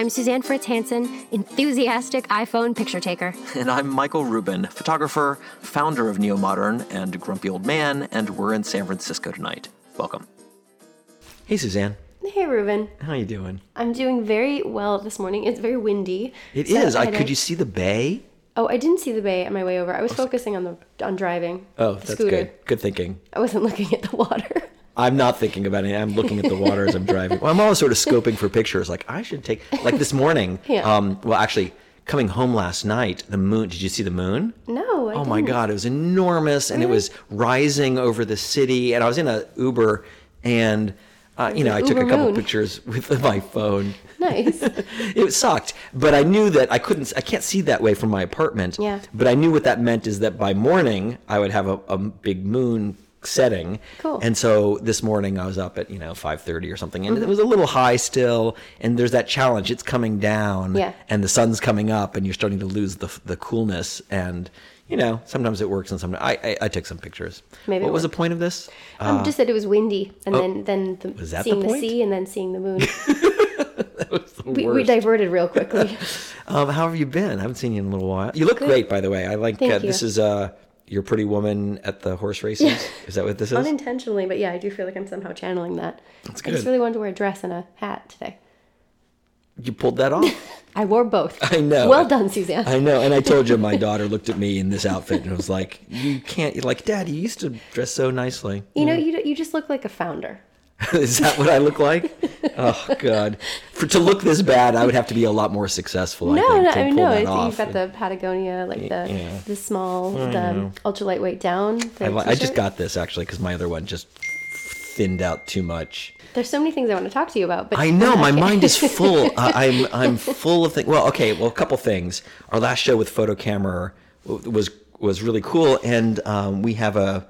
I'm Suzanne Fritz Hansen, enthusiastic iPhone picture taker. And I'm Michael Rubin, photographer, founder of Neo Modern, and Grumpy Old Man, and we're in San Francisco tonight. Welcome. Hey, Suzanne. Hey, Rubin. How you doing? I'm doing very well this morning. It's very windy. It so is. I, had could a- you see the bay? Oh, I didn't see the bay on my way over. I was focusing on the on driving. Oh, the that's scooter. good. Good thinking. I wasn't looking at the water. I'm not thinking about it. I'm looking at the water as I'm driving. Well, I'm always sort of scoping for pictures. Like I should take, like this morning. Yeah. Um. Well, actually, coming home last night, the moon. Did you see the moon? No, I Oh my didn't. God! It was enormous, and it was rising over the city. And I was in a Uber, and uh, you know, I an took a couple moon. pictures with my phone. Nice. it sucked, but I knew that I couldn't. I can't see that way from my apartment. Yeah. But I knew what that meant is that by morning I would have a, a big moon setting. Cool. And so this morning I was up at you know five thirty or something, and Mm-hmm. it was a little high still. And there's that challenge; it's coming down, Yeah. and the sun's coming up, and you're starting to lose the the coolness. And you know, sometimes it works, and sometimes I I, I took some pictures. Maybe what was the point of this? um, just that it was windy, and oh, then then the, was that the seeing the, point? sea, and then seeing the moon. That was the we, we diverted real quickly. Um, how have you been? I haven't seen you in a little while. You look great, by the way. I like uh, this is uh, your pretty woman at the horse races. Is that what this is? Unintentionally, but yeah, I do feel like I'm somehow channeling that. That's I just really wanted to wear a dress and a hat today. You pulled that off. I wore both. I know. Well done, Suzanne. I know, and I told you my daughter looked at me in this outfit and was like, "You can't." You're like, Dad, you used to dress so nicely. you know, you you just look like a founder. is that what I look like? oh God! For to look this bad, I would have to be a lot more successful. I No, think, no, to I mean pull no. that It's, off. you've got the Patagonia, like the yeah. the small, the ultra lightweight down. I, li- I just got this actually because my other one just thinned out too much. There's so many things I want to talk to you about, but I know my Okay. mind is full. I, I'm I'm full of things. Well, okay. Well, a couple things. Our last show with Photo Camera was was really cool, and um, we have a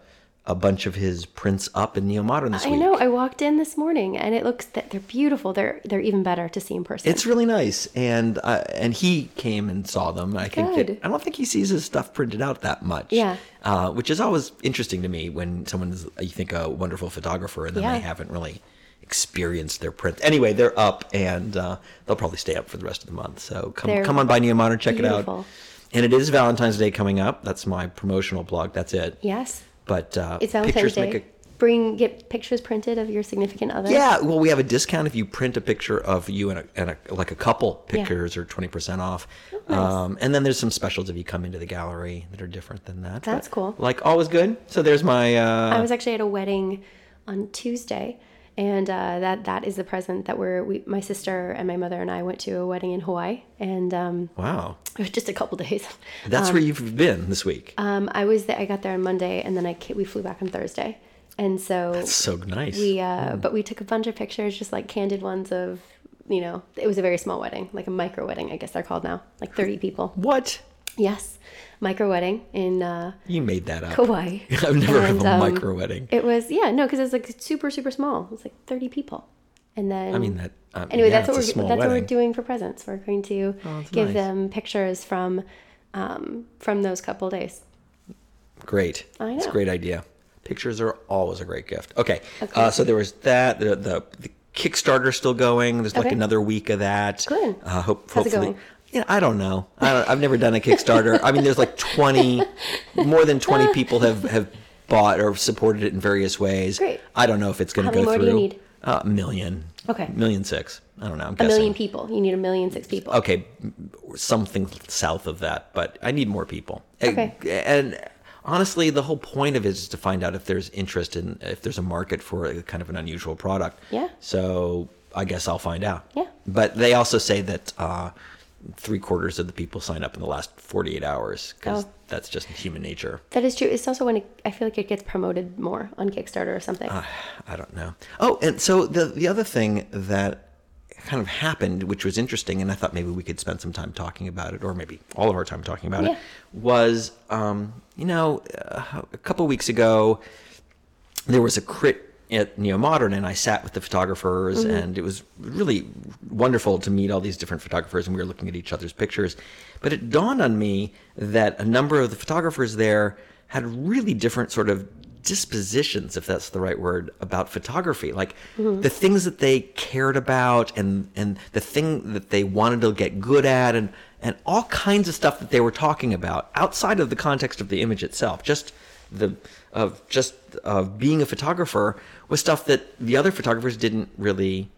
a bunch of his prints up in Neo Modern this week. I week. know. I walked in this morning, and it looks that they're beautiful. They're they're even better to see in person. It's really nice, and uh, and he came and saw them. I think that, Good. I don't think he sees his stuff printed out that much. Yeah. uh, which is always interesting to me when someone's you think a wonderful photographer and then Yeah. they haven't really experienced their print. Anyway, they're up, and uh, they'll probably stay up for the rest of the month. So come They're come on by Neo Modern, check it out. And it is Valentine's Day coming up. That's my promotional blog. That's it. yes, But uh, it's Valentine's pictures Day. make a Bring get pictures printed of your significant other. Yeah, well, we have a discount if you print a picture of you and a, and a like a couple Yeah. pictures or twenty percent off. nice. Um, and then there's some specials if you come into the gallery that are different than that. That's But, cool. Like always good. So there's my. Uh, I was actually at a wedding on Tuesday, and uh, that that is the present that we're we, my sister and my mother and I went to a wedding in Hawaii, and um, wow, it was just a couple days. that's where you've been this week. Um, I was there, I got there on Monday, and then I we flew back on Thursday, and so that's so nice. we uh, but we took a bunch of pictures, just like candid ones of you know it was a very small wedding, like a micro wedding, I guess they're called now, like thirty people. what? Yes, micro wedding in uh, You made that up. Kauai. I've never heard of a um, micro wedding. It was yeah no because it's like super super small. It's like thirty people, and then I mean that. Um, anyway yeah, that's what we're that's what we're doing for presents. We're going to that's give nice. them pictures from um, from those couple days. Great. I It's a great idea. Pictures are always a great gift. Okay. Okay. Uh, so there was that. The, the, the Kickstarter still going. There's like another week of that. Good. Uh, hope, How's hopefully. Yeah, I don't know. I don't, I've never done a Kickstarter. I mean, there's like 20, more than 20 people have, have bought or supported it in various ways. Great. I don't know if it's going to go many more through. do you need? Uh, a million. Okay. Million six. I don't know. I'm A guessing. million people. You need a million six people. Okay, something south of that, but I need more people. Okay. And honestly, the whole point of it is to find out if there's interest in if there's a market for a kind of an unusual product. Yeah. So I guess I'll find out. Yeah. But they also say that uh, three quarters of the people sign up in the last 48 hours because Oh. that's just human nature. That is true. It's also when it, I feel like it gets promoted more on Kickstarter or something. I don't know. Oh, and so the the other thing that kind of happened, which was interesting, and I thought maybe we could spend some time talking about it, or maybe all of our time talking about Yeah. it, was um, you know uh, a couple weeks ago there was a crit at Neo Modern, and I sat with the photographers, mm-hmm. and it was really wonderful to meet all these different photographers, and we were looking at each other's pictures. But it dawned on me that a number of the photographers there had really different sort of dispositions, if that's the right word, about photography. Like mm-hmm. the things that they cared about, and and the thing that they wanted to get good at, and and all kinds of stuff that they were talking about outside of the context of the image itself. Just the of just of being a photographer was stuff that the other photographers didn't really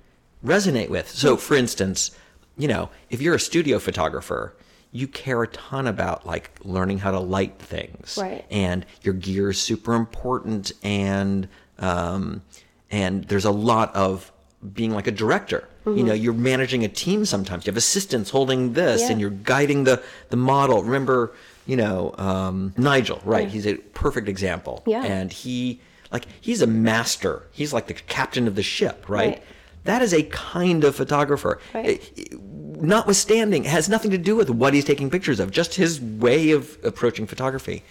resonate with. So, for instance, you know, if you're a studio photographer, you care a ton about like learning how to light things, Right. And your gear is super important, and um, and there's a lot of being like a director. You know, you're managing a team sometimes. You have assistants holding this, Yeah. and you're guiding the the model. Remember, you know, um, Nigel, right? He's a perfect example. Yeah. And he like he's a master. He's like the captain of the ship, right? Right. That is a kind of photographer. Right. It- notwithstanding, it has nothing to do with what he's taking pictures of, just his way of approaching photography.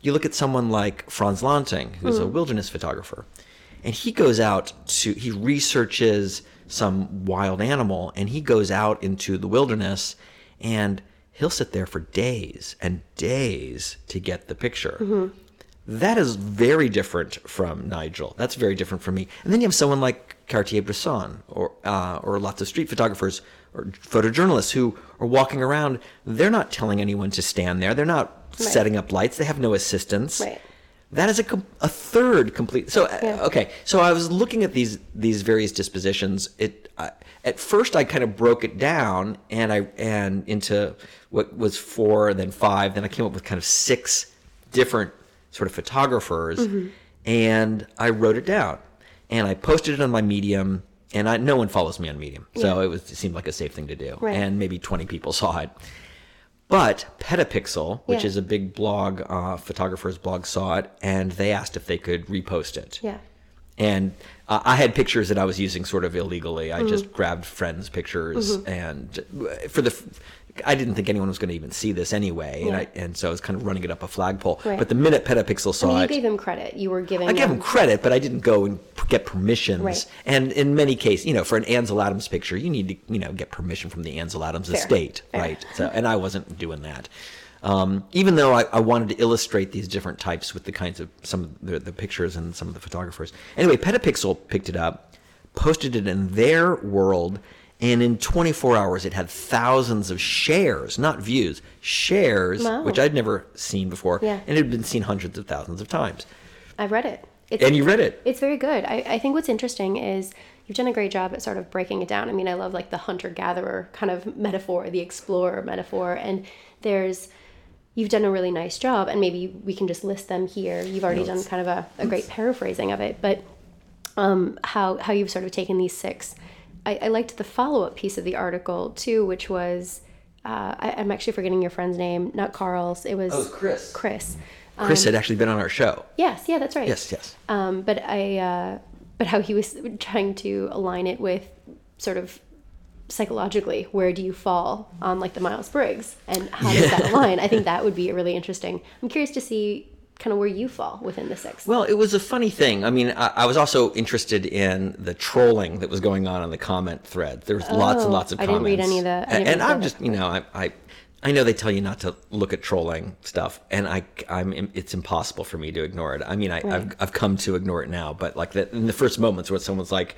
You look at someone like Frans Lanting, who's a wilderness photographer, and he goes out to, he researches some wild animal and he goes out into the wilderness and he'll sit there for days and days to get the picture. That is very different from Nigel. That's very different from me. And then you have someone like Cartier-Bresson or uh, or lots of street photographers or photojournalists who are walking around. They're not telling anyone to stand there. They're not setting up lights. They have no assistants. Right. That is a, com- a third complete. So Yeah. okay, so I was looking at these these various dispositions. It uh, at first I kind of broke it down and I and into what was four, then five, then I came up with kind of six different sort of photographers, Mm-hmm. and I wrote it down and I posted it on my Medium. And I, no one follows me on Medium, so Yeah. it was it seemed like a safe thing to do. Right. And maybe twenty people saw it. But Petapixel, which Yeah. is a big blog, uh, photographers blog, saw it, and they asked if they could repost it. Yeah. And uh, I had pictures that I was using sort of illegally. I just Mm-hmm. grabbed friends' pictures, and uh, for the, I didn't think anyone was going to even see this anyway, and I and so I was kind of running it up a flagpole. Right. But the minute Petapixel saw it, I mean, you it, gave him credit. You were giving. I gave them him credit, but I didn't go and get permissions. Right. And in many cases, you know, for an Ansel Adams picture, you need to, you know, get permission from the Ansel Adams Fair. estate, Fair. right? So, and I wasn't doing that. Um, even though I, I wanted to illustrate these different types with the kinds of some of the, the pictures and some of the photographers. Anyway, Petapixel picked it up, posted it in their world, and in 24 hours it had thousands of shares, not views, shares, Wow. which I'd never seen before, Yeah. and it had been seen hundreds of thousands of times. I've read it. It's, And you read it. It's very good. I, I think what's interesting is you've done a great job at sort of breaking it down. I mean, I love like the hunter gatherer kind of metaphor, the explorer metaphor, and there's you've done a really nice job, and maybe we can just list them here. You've already done kind of a, a great paraphrasing of it, but um, how how you've sort of taken these six. I, I liked the follow up piece of the article too, which was uh, I, I'm actually forgetting your friend's name, not Carl's. It was Oh, Chris. Chris. Chris had actually been on our show. Yes, yeah, that's right. Yes, yes. Um, but I, uh, but how he was trying to align it with sort of psychologically, where do you fall on like the Myers Briggs, and how does that align? I think that would be really interesting. I'm curious to see kind of where you fall within the six. Well, it was a funny thing. I mean, I, I was also interested in the trolling that was going on in the comment thread. There was lots and Oh, lots of I comments. didn't read any of the- And, and I'm just, you know, I, I, I know they tell you not to look at trolling stuff, and I, I'm, it's impossible for me to ignore it. I mean, I, I've, I've come to ignore it now, but like that in the first moments where someone's like,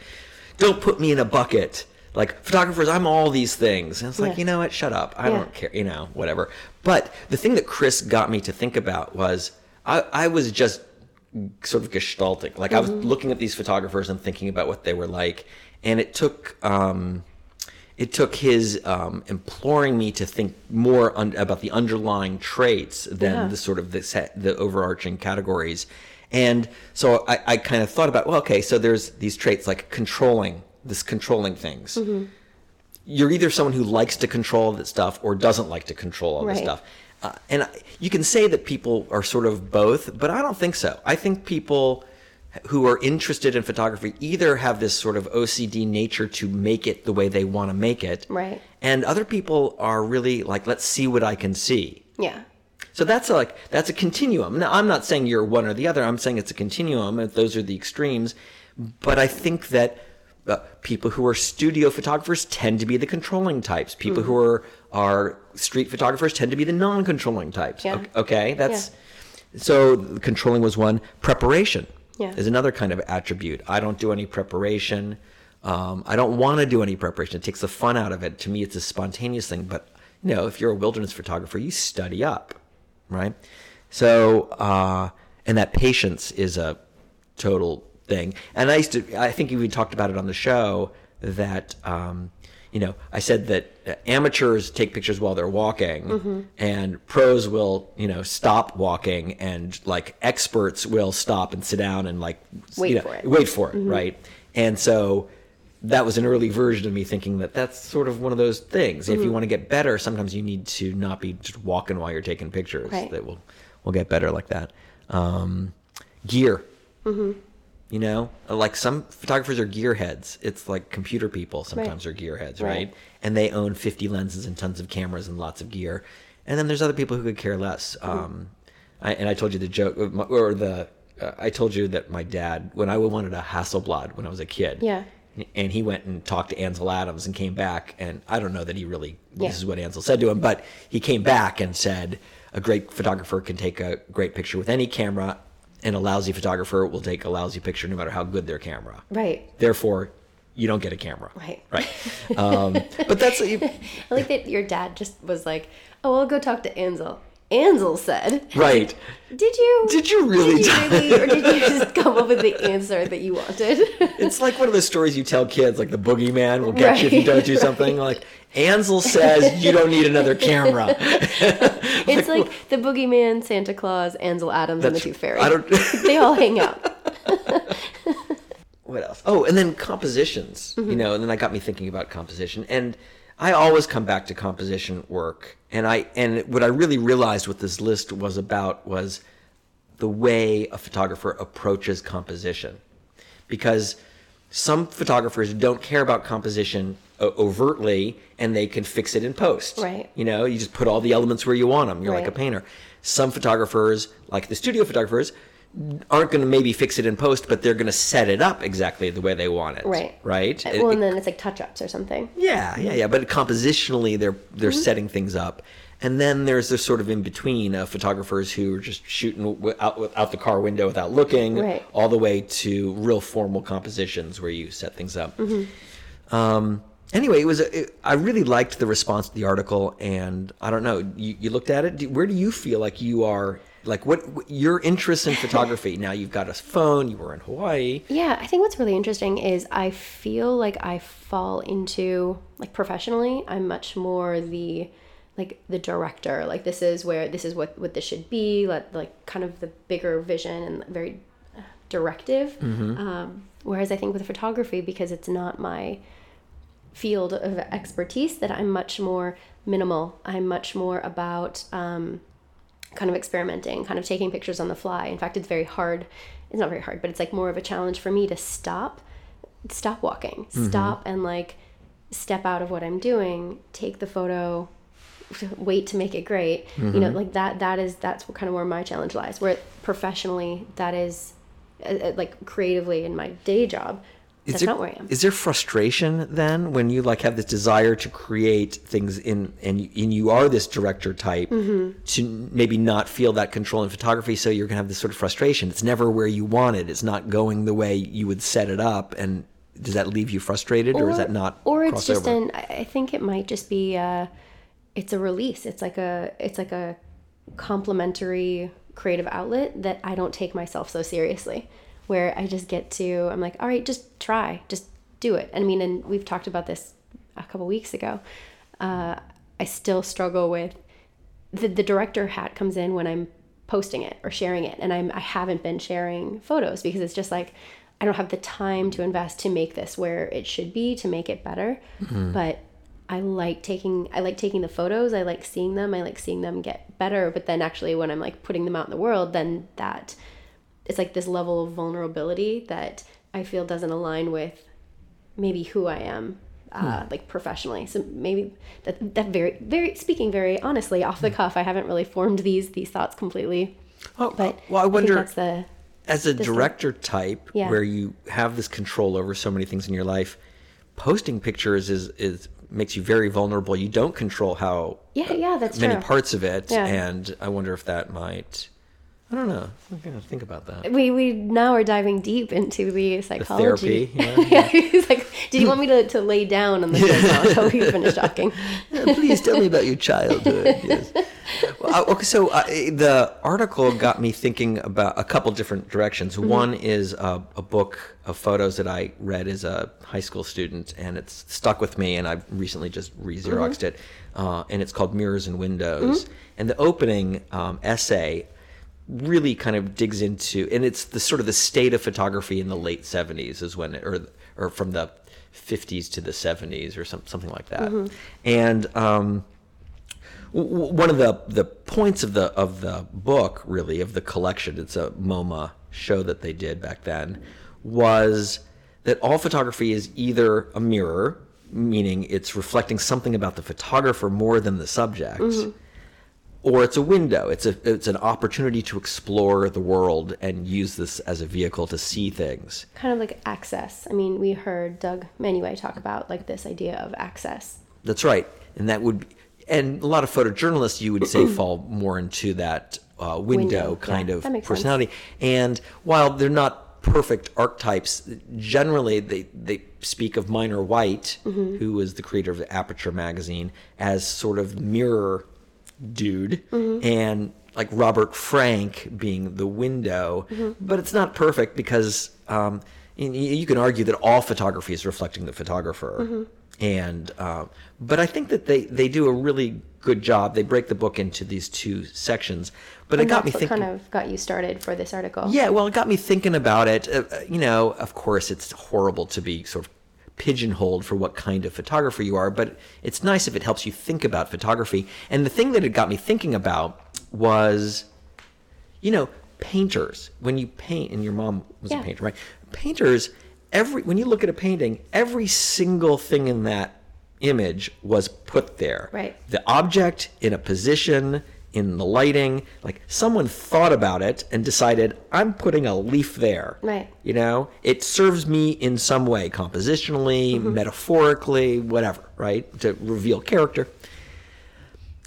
"Don't put me in a bucket." Like photographers, I'm all these things. And it's like, Yeah. you know what? Shut up. I Yeah. don't care. You know, whatever. But the thing that Chris got me to think about was I, I was just sort of gestalting. Like I was Mm-hmm. looking at these photographers and thinking about what they were like, and it took um, it took his um, imploring me to think more un- about the underlying traits than Yeah. the sort of the set, the overarching categories. And so I, I kind of thought about well, okay, so there's these traits like controlling this controlling things. Mm-hmm. You're either someone who likes to control all that stuff or doesn't like to control all this stuff. Uh, and I- you can say that people are sort of both, but I don't think so. I think people who are interested in photography either have this sort of OCD nature to make it the way they want to make it. Right. And other people are really like, let's see what I can see. Yeah. So that's a, like that's a continuum. Now I'm not saying you're one or the other. I'm saying it's a continuum. and Those are the extremes. But I think that uh, people who are studio photographers tend to be the controlling types. People who are are street photographers tend to be the non-controlling types. Yeah. Okay, that's so controlling was one. Preparation Yeah. is another kind of attribute. I don't do any preparation. Um, I don't want to do any preparation. It takes the fun out of it. To me, it's a spontaneous thing. But you know, if you're a wilderness photographer, you study up, right? So, uh, and that patience is a total thing. And I used to, I think we talked about it on the show that, um, you know, I said that uh, amateurs take pictures while they're walking, and pros will, you know, stop walking, and like experts will stop and sit down and like Wait you know, for it. Wait for it, right? And so that was an early version of me thinking that that's sort of one of those things. Mm-hmm. If you want to get better, sometimes you need to not be just walking while you're taking pictures. Right. That will will get better like that. Um, gear. You know, like some photographers are gearheads. It's like computer people sometimes Right. are gearheads, Right. right? And they own 50 lenses and tons of cameras and lots of gear. And then there's other people who could care less. Mm-hmm. Um, I, and I told you the joke, or the, uh, I told you that my dad, when I wanted a Hasselblad when I was a kid, Yeah. and he went and talked to Ansel Adams and came back, and I don't know that he really, Yeah. this is what Ansel said to him, but he came back and said, a great photographer can take a great picture with any camera, and a lousy photographer will take a lousy picture no matter how good their camera. Right. Therefore, you don't get a camera. Right. Right. Um, but that's I like that your dad just was like, "Oh, I'll go talk to Ansel." Ansel said, right. "Did you? Did you really? Did you really, or did you just come up with the answer that you wanted?" It's like one of those stories you tell kids, like the boogeyman will get you if you don't do something. Like Ansel says, you don't need another camera. it's like the boogeyman, Santa Claus, Ansel Adams, and the Tooth Fairy. I don't. they all hang out. what else? Oh, and then compositions. Mm-hmm. You know, and then that got me thinking about composition. And I always come back to composition work. And I and what I really realized what this list was about was the way a photographer approaches composition. Because some photographers don't care about composition uh, overtly and they can fix it in post. Right. You know, you just put all the elements where you want them. You're like a painter. Some photographers, like the studio photographers, aren't going to maybe fix it in post, but they're going to set it up exactly the way they want it. Right. Right. Well, it- and then it's like touch-ups or something. yeah, yeah, yeah. But compositionally, they're they're Mm-hmm. setting things up, and then there's this sort of in between of photographers who are just shooting out out the car window without looking, Right. all the way to real formal compositions where you set things up. Mm-hmm. Um, anyway, it was a, it, I really liked the response to the article, and I don't know. You, you looked at it. Do, where do you feel like you are? Like what, what your interest in photography? now you've got a phone. You were in Hawaii. Yeah, I think what's really interesting is I feel like I fall into like professionally, I'm much more the like the director. Like this is where this is what what this should be. Like like kind of the bigger vision and very directive. Um, whereas I think with photography, because it's not my field of expertise, that I'm much more minimal. I'm much more about um, kind of experimenting, kind of taking pictures on the fly. In fact, it's very hard. It's not very hard, but it's like more of a challenge for me to stop, stop walking, stop and like step out of what I'm doing, take the photo, wait to make it great. You know, like that. That is that's what kind of where my challenge lies. Where professionally, that is uh, uh, like creatively in my day job. That's there, not where I am. Is there frustration then when you like have this desire to create things in and you, and you are this director type Mm-hmm. to maybe not feel that control in photography, so you're gonna have this sort of frustration. It's never where you want it. It's not going the way you would set it up, and does that leave you frustrated, or, is that not? or it's just crossover? an i I think it might just be uh it's a release it's like a it's like a complementary creative outlet that i don't take myself so seriously where i just get to i'm like all right just try just do it. I mean and we've talked about this a couple weeks ago. Uh, i still struggle with the, the director hat comes in when i'm posting it or sharing it and I'm, i haven't been sharing photos because it's just like i don't have the time to invest to make this where it should be to make it better. But i like taking i like taking the photos i like seeing them i like seeing them get better but then actually when i'm like putting them out in the world then that it's like this level of vulnerability that I feel doesn't align with maybe who I am uh, Hmm. like professionally. So maybe that that very very speaking very honestly off the cuff, I haven't really formed these these thoughts completely. Oh, But well, I wonder that's the as a director type, Yeah. where you have this control over so many things in your life. Posting pictures is is makes you very vulnerable. You don't control how yeah yeah that's many true. parts of it, Yeah. and I wonder if that might. I don't know. I'm gonna think about that. we we now are diving deep into the psychology. therapy, yeah. yeah, he's like, "Did you want me to, to lay down on the show until we finish talking?" Please tell me about your childhood. Yes. Well, uh, okay, so uh, the article got me thinking about a couple different directions. One is a, a book of photos that I read as a high school student, and it's stuck with me. And I've recently just re-xeroxed it, uh, and it's called Mirrors and Windows. And the opening um, essay really kind of digs into, and it's the sort of the state of photography in the late '70s is when, it, or or from the 50s to the 70s or some, something like that. And um, w- one of the the points of the of the book, really, of the collection, it's a MoMA show that they did back then, was that all photography is either a mirror, meaning it's reflecting something about the photographer more than the subject or it's a window. It's a it's an opportunity to explore the world and use this as a vehicle to see things. kind of like access. I mean, we heard Doug Menuez talk about like this idea of access. That's right, and that would and a lot of photojournalists you would say fall more into that uh, window, Window, kind yeah, of makes sense. personality. And while they're not perfect archetypes, generally they they speak of Minor White, Mm-hmm. who was the creator of Aperture magazine, as sort of mirror dude, Mm-hmm. and like Robert Frank being the window. Mm-hmm. But it's not perfect because um, y- y- you can argue that all photography is reflecting the photographer. Mm-hmm. And um, but I think that they they do a really good job. They break the book into these two sections. But it got me thinking. kind of got you started for this article. Yeah, well, it got me thinking about it. Uh, uh, you know, of course, it's horrible to be sort of pigeonholed for what kind of photographer you are, but it's nice if it helps you think about photography. And the thing that it got me thinking about was, you know, painters. When you paint, and your mom was Yeah. a painter, right? Painters, every when you look at a painting, every single thing in that image was put there. Right. The object in a position, in the lighting, like someone thought about it and decided, I'm putting a leaf there. Right. You know, it serves me in some way, compositionally, Mm-hmm. metaphorically, whatever, right? To reveal character.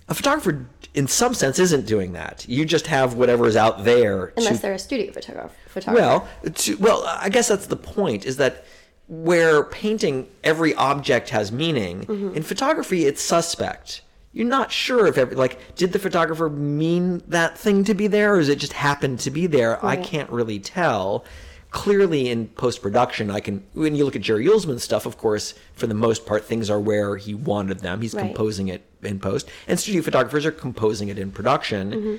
A photographer, in some sense, isn't doing that. You just have whatever is out there Unless to they're a studio photographer. well, to, well, I guess that's the point. Is that where painting every object has meaning Mm-hmm. in photography, it's suspect. You're not sure if every like did the photographer mean that thing to be there, or is it just happened to be there? I can't really tell. Clearly, in post production, I can. When you look at Jerry Uelsmann's stuff, of course, for the most part, things are where he wanted them. He's Right. composing it in post, and studio photographers are composing it in production. Mm-hmm.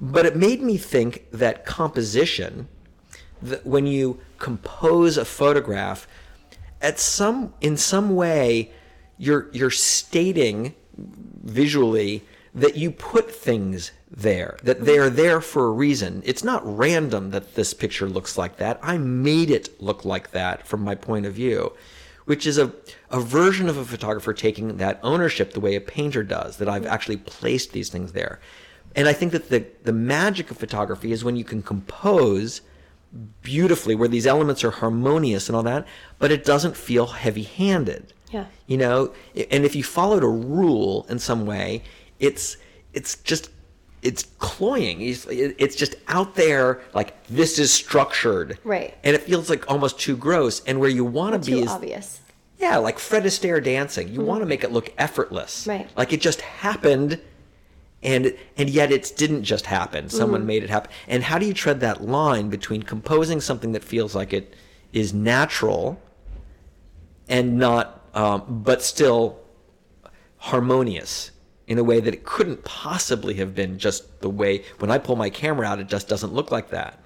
But it made me think that composition, that when you compose a photograph, at some in some way, you're you're stating visually that you put things there, that they are there for a reason. It's not random that this picture looks like that. I made it look like that from my point of view, which is a, a version of a photographer taking that ownership the way a painter does, that I've actually placed these things there. And I think that the, the magic of photography is when you can compose beautifully, where these elements are harmonious and all that, but it doesn't feel heavy handed. Yeah. You know, and if you followed a rule in some way, it's it's just it's cloying. It's, it's just out there like this is structured, Right. And it feels like almost too gross. And where you want to be Too is obvious. yeah, like Fred Astaire dancing. You want to make it look effortless, Mm-hmm. Right. Like it just happened, and and yet it didn't just happen. Someone Mm-hmm. made it happen. And how do you tread that line between composing something that feels like it is natural, and not, um, but still harmonious in a way that it couldn't possibly have been just the way when I pull my camera out, it just doesn't look like that.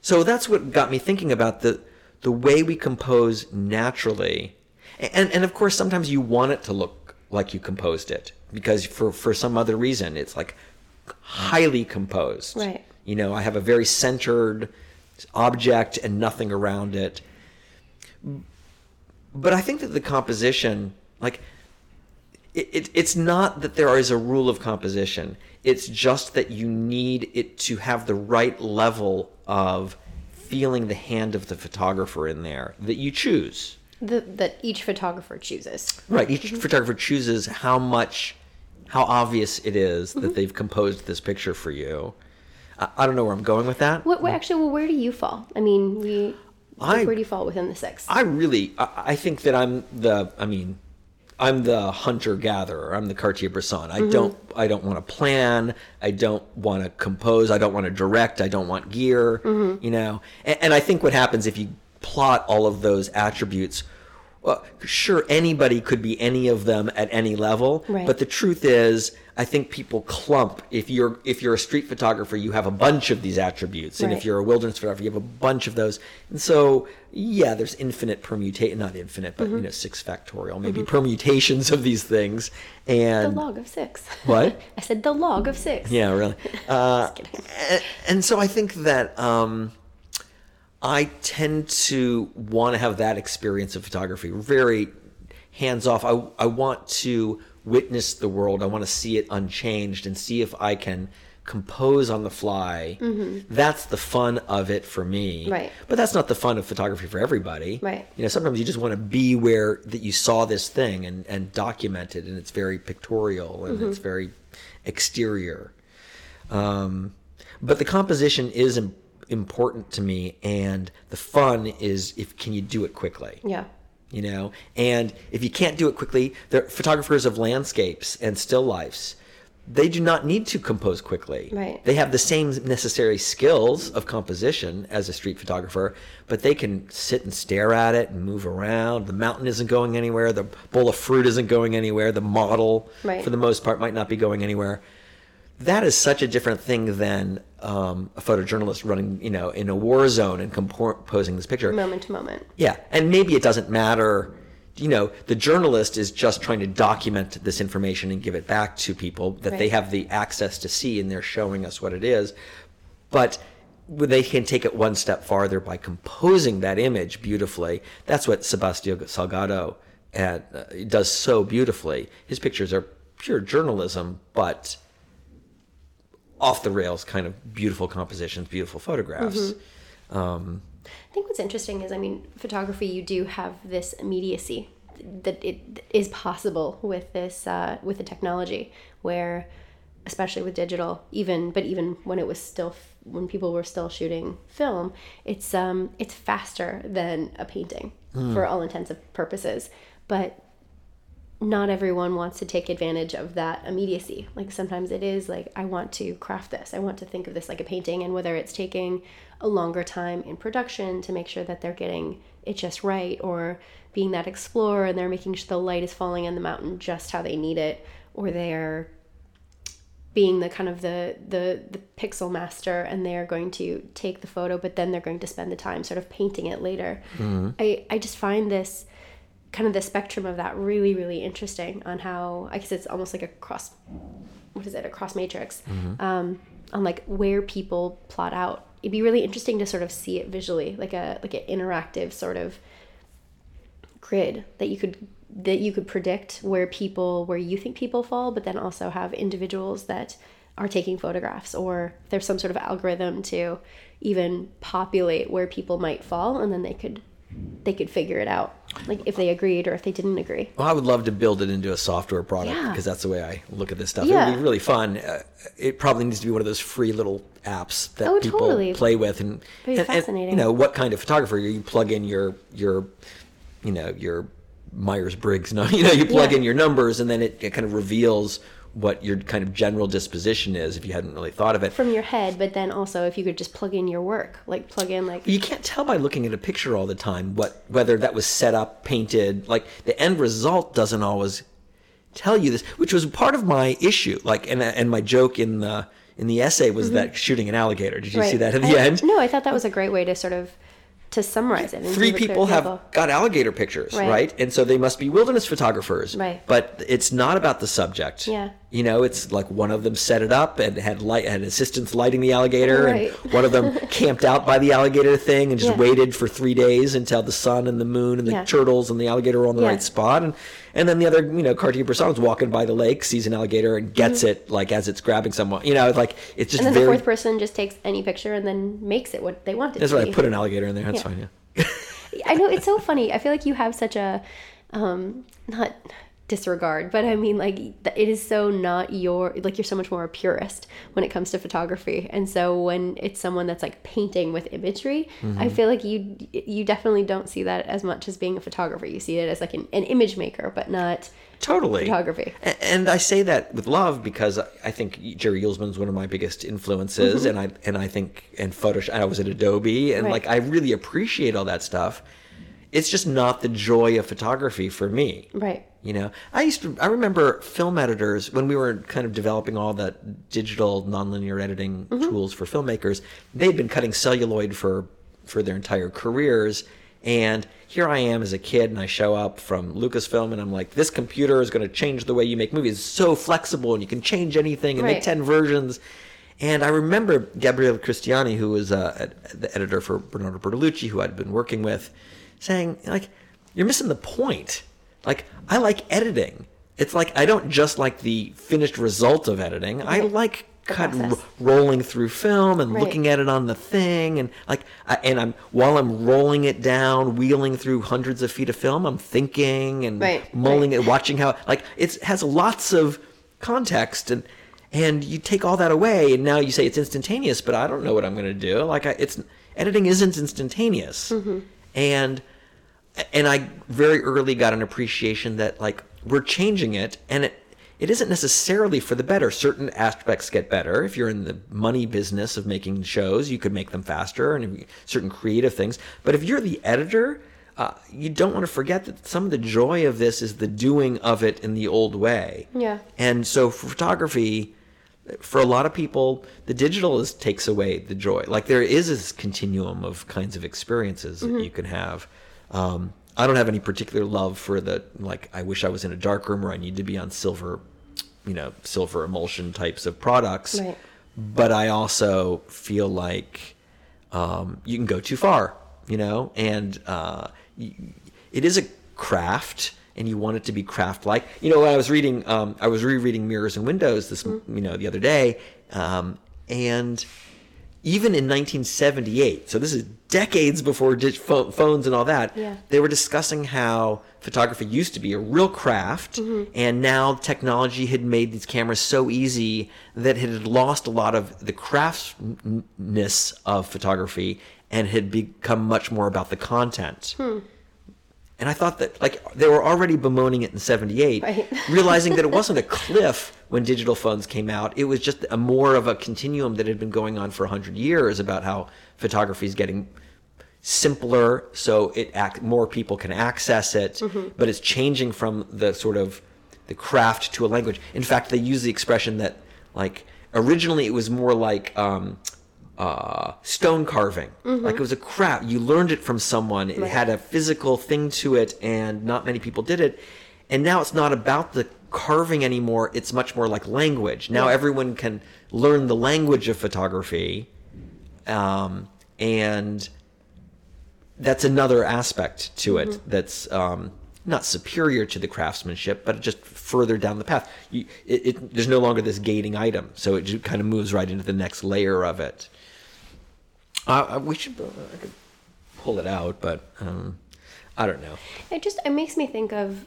So that's what got me thinking about the the way we compose naturally, and and of course sometimes you want it to look like you composed it because for for some other reason it's like highly composed. Right. You know, I have a very centered object and nothing around it. But I think that the composition, like, it, it, it's not that there is a rule of composition. It's just that you need it to have the right level of feeling the hand of the photographer in there that you choose. The, that each photographer chooses. Right. Each mm-hmm. photographer chooses how much, how obvious it is that mm-hmm. they've composed this picture for you. I, I don't know where I'm going with that. What, what actually? Well, where do you fall? I mean, we. I- where do you fall within the six? I really, I, I think that I'm the, I mean, I'm the hunter gatherer. I'm the Cartier Bresson. I mm-hmm. don't, I don't want to plan. I don't want to compose. I don't want to direct. I don't want gear. Mm-hmm. You know, and, and I think what happens if you plot all of those attributes. Well, sure, anybody could be any of them at any level, Right. but the truth is, I think people clump. If you're if you're a street photographer, you have a bunch of these attributes, and if you're a wilderness photographer, you have a bunch of those. And so, yeah, there's infinite permutation, not infinite, but you know, six factorial, maybe permutations of these things. And the log of six. What? I said the log of six. yeah, really. Uh, Just kidding. and, and so I think that um, I tend to want to have that experience of photography, very hands off. I, I want to witness the world. I want to see it unchanged and see if I can compose on the fly. That's the fun of it for me. Mm-hmm. Right. But that's not the fun of photography for everybody. Right. You know, sometimes you just want to be where that you saw this thing and, and document it and it's very pictorial and it's very exterior. Um, but the composition is Im- important to me, and the fun is if can you do it quickly. Yeah. You know, and if you can't do it quickly, the photographers of landscapes and still lifes, they do not need to compose quickly. Right. They have the same necessary skills of composition as a street photographer, but they can sit and stare at it and move around. The mountain isn't going anywhere. The bowl of fruit isn't going anywhere. The model, Right. for the most part, might not be going anywhere that is such a different thing than um, a photojournalist running, you know, in a war zone and composing this picture. Moment to moment. Yeah, and maybe it doesn't matter. You know, the journalist is just trying to document this information and give it back to people that they have the access to see, and they're showing us what it is. But they can take it one step farther by composing that image beautifully. That's what Sebastião Salgado uh, does so beautifully. His pictures are pure journalism, but off the rails kind of beautiful compositions, beautiful photographs. Um, I think what's interesting is, I mean, photography, you do have this immediacy that it is possible with this, uh, with the technology, where, especially with digital, even, but even when it was still, when people were still shooting film, it's, um, it's faster than a painting for all intents and purposes. But not everyone wants to take advantage of that immediacy. Like sometimes it is like, I want to craft this. I want to think of this like a painting. And whether it's taking a longer time in production to make sure that they're getting it just right, or being that explorer and they're making sure the light is falling on the mountain just how they need it, or they're being the kind of the the the pixel master and they're going to take the photo but then they're going to spend the time sort of painting it later mm-hmm. i i just find this kind of the spectrum of that really really interesting on how i guess it's almost like a cross what is it? A cross matrix um on like where people plot out. It'd be really interesting to sort of see it visually like a like an interactive sort of grid that you could that you could predict where people where you think people fall but then also have individuals that are taking photographs or there's some sort of algorithm to even populate where people might fall and then they could they could figure it out like if they agreed or if they didn't agree Well, I would love to build it into a software product Yeah. because that's the way I look at this stuff. it would be really fun. Uh, it probably needs to be one of those free little apps that Oh, people totally. play with, and, Very and, and, you know what kind of photographer you plug in your your you know your Myers Briggs. No, you know you plug Yeah. in your numbers, and then it, it kind of reveals what your kind of general disposition is if you hadn't really thought of it. from your head but then also if you could just plug in your work like plug in like you can't tell by looking at a picture all the time what whether that was set up painted like the end result doesn't always tell you this which was part of my issue like and and my joke in the in the essay was that shooting an alligator did you see Mm-hmm. That at the I- end no i thought that was a great way to sort of to summarize it three give a clear people have got alligator pictures right. Right. and so they must be wilderness photographers Right. but it's not about the subject Yeah. You know, it's like one of them set it up and had light had assistants lighting the alligator, Right. and one of them camped out by the alligator thing and just Yeah. waited for three days until the sun and the moon and the Yeah. turtles and the alligator were on the Yeah. right spot, and and then the other, you know, cartoon person's walking by the lake, sees an alligator and gets it like as it's grabbing someone. You know, like it's just Mm-hmm. and then very. the fourth person just takes any picture and then makes it what they want it that's right. be. I put an alligator in there. That's fine. Yeah. I know it's so funny. I feel like you have such a um not disregard, but I mean like it is so not your like you're so much more a purist when it comes to photography. And so when it's someone that's like painting with imagery, Mm-hmm. I feel like you you definitely don't see that as much as being a photographer. You see it as like an, an image maker, but not Totally. photography. A- And I say that with love because I- think Jerry is one of my biggest influences, and I and I think and Photoshop. I was at Adobe, and Right. like I really appreciate all that stuff. It's just not the joy of photography for me. Right. You know, I used to. I remember film editors when we were kind of developing all that digital nonlinear editing tools for filmmakers. They'd been cutting celluloid for for their entire careers, and here I am as a kid, and I show up from Lucasfilm, and I'm like, this computer is going to change the way you make movies. It's so flexible, and you can change anything and make ten versions. And I remember Gabriella Cristiani, who was uh, the editor for Bernardo Bertolucci, who I'd been working with, saying, like, you're missing the point. Like, I like editing. It's like I don't just like the finished result of editing. I like cut r- rolling through film and Right. looking at it on the thing and like I, and I'm while I'm rolling it down, wheeling through hundreds of feet of film, I'm thinking and Right, mulling right. it, watching how like it has lots of context and and you take all that away and now you say it's instantaneous, but I don't know what I'm going to do. Like I, it's editing isn't instantaneous, mm-hmm. and and I very early got an appreciation that like we're changing it and it it isn't necessarily for the better. Certain aspects get better. If you're in the money business of making shows, you could make them faster and certain creative things. But if you're the editor, uh, you don't want to forget that some of the joy of this is the doing of it in the old way. Yeah. And so for photography, for a lot of people, the digital is takes away the joy. Like there is this continuum of kinds of experiences that you can have. Um, I don't have any particular love for the like. I wish I was in a dark room where I need to be on silver, you know, silver emulsion types of products. Right. But I also feel like um, you can go too far, you know, and uh, it is a craft, and you want it to be craft-like. You know, when I was reading, um, I was rereading Mirrors and Windows this, you know, the other day, um, and even in 1978, so this is decades before dig- pho- phones and all that, Yeah. they were discussing how photography used to be a real craft, mm-hmm. and now technology had made these cameras so easy that it had lost a lot of the craftness of photography and had become much more about the content. Hmm. And I thought that, like, they were already bemoaning it in 78, Right. realizing that it wasn't a cliff when digital phones came out. It was just a more of a continuum that had been going on for 100 years about how photography is getting simpler so it act, more people can access it, but it's changing from the sort of the craft to a language. In fact, they use the expression that, like, originally it was more like um, uh, stone carving. Like it was a craft. You learned it from someone. It had a physical thing to it, and not many people did it. And now it's not about the carving anymore. It's much more like language. Now Yeah. everyone can learn the language of photography, um, and that's another aspect to it that's um, not superior to the craftsmanship, but just further down the path. You, it, it, there's no longer this gating item, so it kind of moves right into the next layer of it. Uh, we should. Uh, I could pull it out, but um, I don't know. It just it makes me think of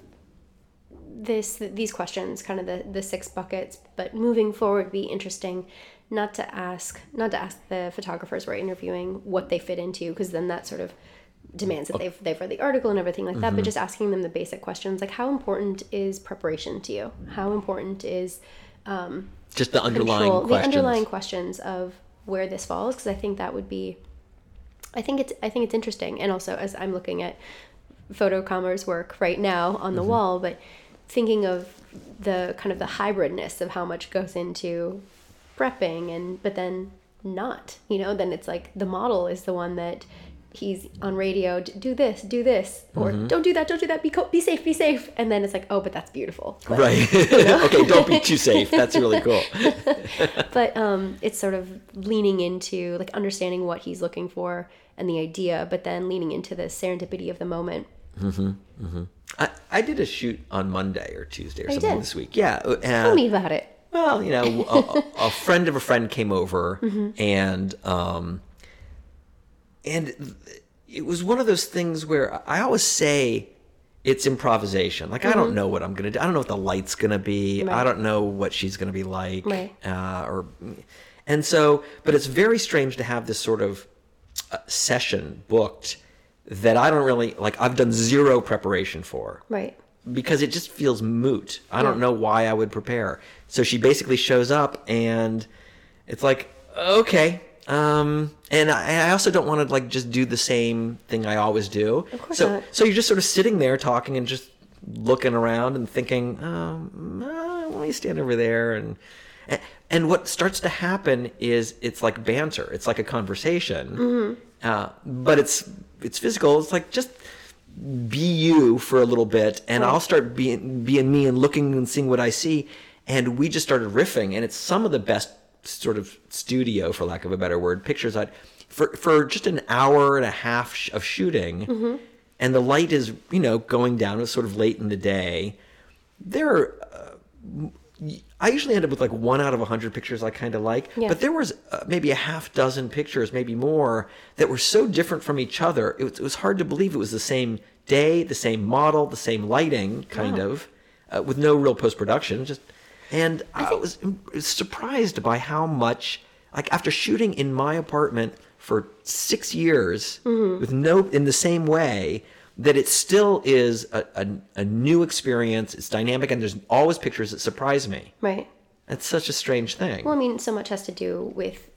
this these questions, kind of the the six buckets. But moving forward, would be interesting not to ask not to ask the photographers we're interviewing what they fit into, because then that sort of demands that they've they've read the article and everything like that. But just asking them the basic questions, like how important is preparation to you? How important is Just the underlying control, questions. the underlying questions of where this falls because I think that would be I think it's I think it's interesting and also as I'm looking at photocommerce work right now on the Mm-hmm. wall but thinking of the kind of the hybridness of how much goes into prepping and but then not you know then it's like the model is the one that he's on radio, do this, do this, or Mm-hmm. don't do that, don't do that, be co- be safe, be safe. And then it's like, oh, but that's beautiful. But, Right. okay, don't be too safe. That's really cool. but um, it's sort of leaning into like understanding what he's looking for and the idea, but then leaning into the serendipity of the moment. I, I did a shoot on Monday or Tuesday or Oh, you something did? this week. Yeah. uh, Tell me about it. Well, you know, a, a- a friend of a friend came over, Mm-hmm. and um, and it was one of those things where I always say it's improvisation. Like I don't know what I'm gonna do. I don't know what the light's gonna be. I Mm-hmm. Don't know what she's gonna be like. Right. Uh, or, and so, but it's very strange to have this sort of uh, session booked that I don't really like. I've done zero preparation for Right. because it just feels moot. I don't know why I would prepare. So she basically shows up and it's like, okay. Um, and I, I also don't want to like just do the same thing I always do. Of course so, not. so you're just sort of sitting there talking and just looking around and thinking, um, uh, let me stand over there and, and what starts to happen is it's like banter. It's like a conversation, Mm-hmm. uh, but it's it's physical. It's like just be you for a little bit and I'll start being being me and looking and seeing what I see and we just started riffing and it's some of the best sort of studio for lack of a better word pictures I for for just an hour and a half sh- of shooting and the light is you know going down it was sort of late in the day there are uh, I usually end up with like one out of a hundred pictures I kind of like, Yeah. but there was uh, maybe a half dozen pictures, maybe more, that were so different from each other. It was, it was hard to believe it was the same day, the same model, the same lighting, kind Wow. of, uh, with no real post production. Just and I, was im- surprised by how much, like after shooting in my apartment for six years Mm-hmm. with no in the same way that it still is a, a, a new experience it's dynamic and there's always pictures that surprise me Right. that's such a strange thing Well, I mean, so much has to do with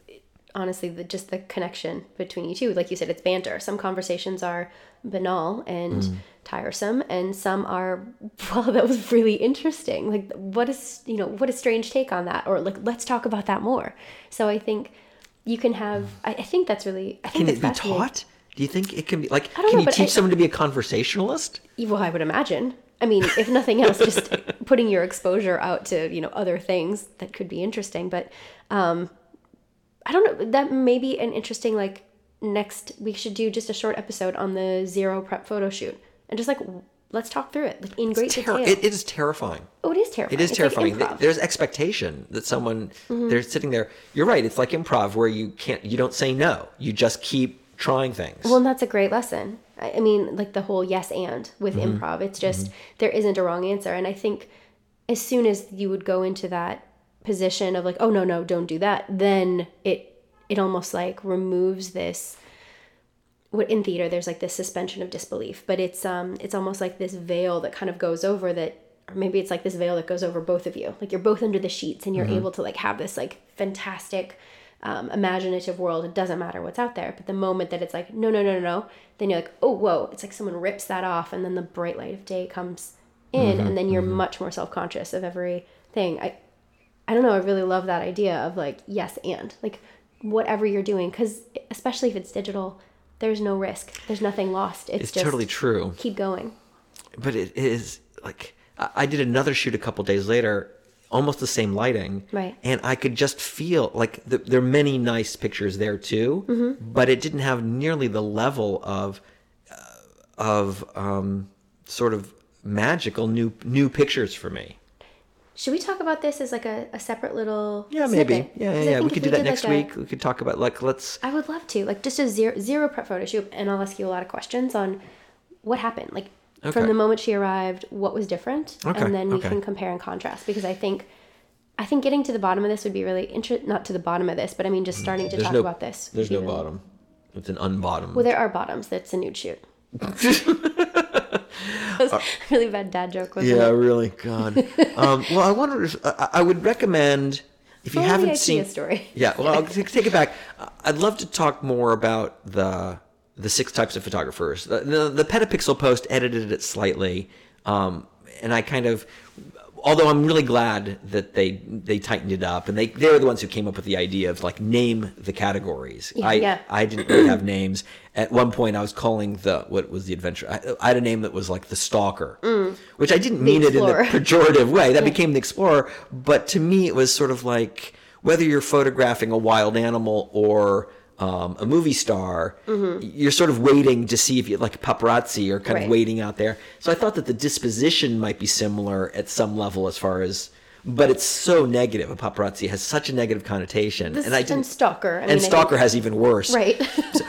honestly the just the connection between you two. Like you said, it's banter. Some conversations are banal and Mm. tiresome, and some are wow, that was really interesting. Like what is you know what a strange take on that, or like let's talk about that more. So I think you can have. I, I think that's really. I think can it be taught do you think it can be like can know, you teach I- someone to be a conversationalist Well, I would imagine. I mean, if nothing else, just putting your exposure out to you know other things that could be interesting. But um, I don't know. That may be an interesting like next. We should do just a short episode on the zero prep photo shoot and just like let's talk through it like in great Terri- detail. it, it is terrifying oh, it is terrifying. It is It's terrifying. improv. There's expectation that someone Mm-hmm. they're sitting there. You're right. It's like improv where you can't you don't say no. You just keep trying things. Well, and that's a great lesson. I I mean, like the whole yes and with improv, it's just there isn't a wrong answer. And I think as soon as you would go into that position of like, oh no, no, don't do that, then it it almost like removes this what in theater there's like this suspension of disbelief, but it's um it's almost like this veil that kind of goes over that or maybe it's like this veil that goes over both of you. Like you're both under the sheets and you're able to like have this like fantastic um, imaginative world. It doesn't matter what's out there. But the moment that it's like, no, no, no, no, no, then you're like, oh, whoa. It's like someone rips that off and then the bright light of day comes in and then you're much more self-conscious of everything. I, I don't know. I really love that idea of like, yes, and like whatever you're doing. Cause especially if it's digital, there's no risk. There's nothing lost. It's, it's just totally true. keep going. but it is like I I did another shoot a couple days later, almost the same lighting, Right. And I could just feel like the, there are many nice pictures there too, Mm-hmm. but it didn't have nearly the level of uh, of um, sort of magical new new pictures for me. Should we talk about this as like a, a separate little Yeah, maybe. snippet? Yeah, yeah, yeah. We could do that next like, a- week. We could talk about like let's. I would love to. Like just a zero zero prep photo shoot and I'll ask you a lot of questions on what happened. Like Okay. from the moment she arrived, what was different? Okay, And then we okay. can compare and contrast because I think I think getting to the bottom of this would be really interesting not to the bottom of this, but I mean just mm. starting to There's talk no about this. There's no bottom. It's an unbottom. Well there are bottoms, that's a nude shoot. Was a really bad dad joke, Yeah, it? really. God. um, well, I wonder. If, I, I would recommend if you haven't seen. story. Yeah. Well, I'll take, take it back. I'd love to talk more about the the six types of photographers. The the, the Petapixel post edited it slightly, um, and I kind of although I'm really glad that they they tightened it up and they they were the ones who came up with the idea of like name the categories. Yeah, I yeah. I didn't really have names. At one point, I was calling the what was the adventure. I, I had a name that was like the Stalker, which I didn't mean it in Mm. The pejorative way. That became the Explorer, but to me, it was sort of like whether you're photographing a wild animal or um, a movie star, you're sort of waiting to see if you like paparazzi or kind Right. of waiting out there. So I thought that the disposition might be similar at some level as far as, but it's so negative. A paparazzi has such a negative connotation, This, and I just and, didn't. stalker. I mean, and Stalker has even worse. Right.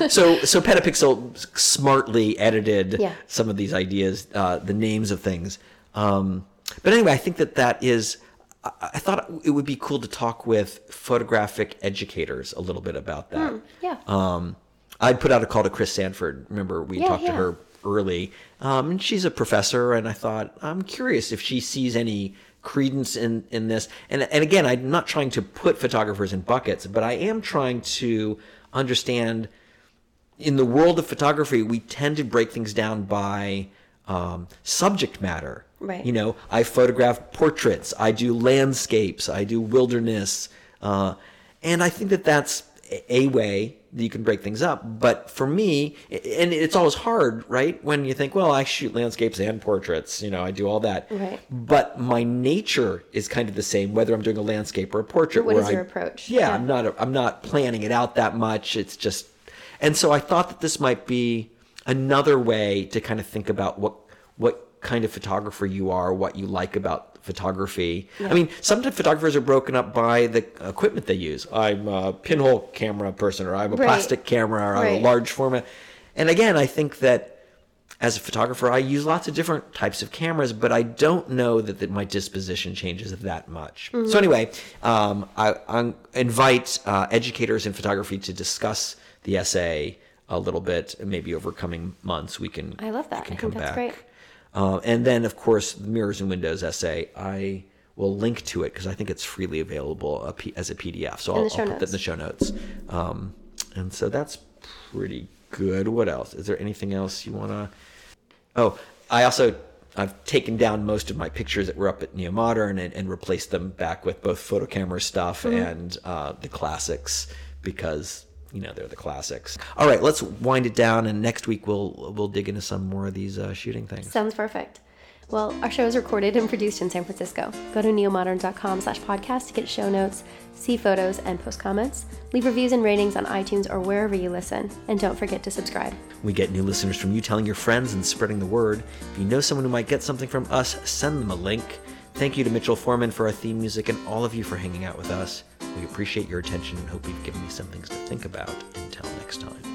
so so Petapixel smartly edited Yeah. some of these ideas, uh, the names of things. Um, but anyway, I think that that is. I, I thought it would be cool to talk with photographic educators a little bit about that. yeah. Um, I put out a call to Chris Sanford. Remember, we Yeah, talked to her early. Um, and she's a professor, and I thought I'm curious if she sees any credence in in this. And and again, I'm not trying to put photographers in buckets, but I am trying to understand. In the world of photography, we tend to break things down by um, subject matter. Right. You know, I photograph portraits. I do landscapes. I do wilderness. Uh, and I think that that's a- a way that you can break things up. But for me, and it's always hard, right? When you think, well, I shoot landscapes and portraits, you know, I do all that. Right. But my nature is kind of the same, whether I'm doing a landscape or a portrait. What is I- your approach? Yeah, Yeah. I'm not. I'm not planning it out that much. It's just, and so I thought that this might be another way to kind of think about what what kind of photographer you are, what you like about photography. I mean, sometimes photographers are broken up by the equipment they use. I'm a pinhole camera person, or I'm a Right. plastic camera, or I'm a large format. And again, I think that as a photographer, I use lots of different types of cameras, but I don't know that, that my disposition changes that much. Mm-hmm. So anyway, um, I, I invite uh, educators in photography to discuss the essay a little bit, maybe over coming months we can. I love that. we can I come think that's back. great. Uh, and then, of course, the Mirrors and Windows essay. I will link to it because I think it's freely available as a PDF. So I'll, I'll put that in the show notes. Um, and so that's pretty good. What else? Is there anything else you want to? Oh, I also I've taken down most of my pictures that were up at Neo Modern and, and replaced them back with both photo camera stuff Mm-hmm. and uh, the classics because you know they're the classics. All right, let's wind it down, and next week we'll we'll dig into some more of these uh, shooting things. Sounds perfect. Well, our show is recorded and produced in San Francisco. Go to neomodern.com slash podcast to get show notes, see photos, and post comments. Leave reviews and ratings on iTunes or wherever you listen. And don't forget to subscribe. We get new listeners from you telling your friends and spreading the word. If you know someone who might get something from us, send them a link. Thank you to Mitchell Foreman for our theme music and all of you for hanging out with us. We appreciate your attention and hope we've given you some things to think about. Until next time.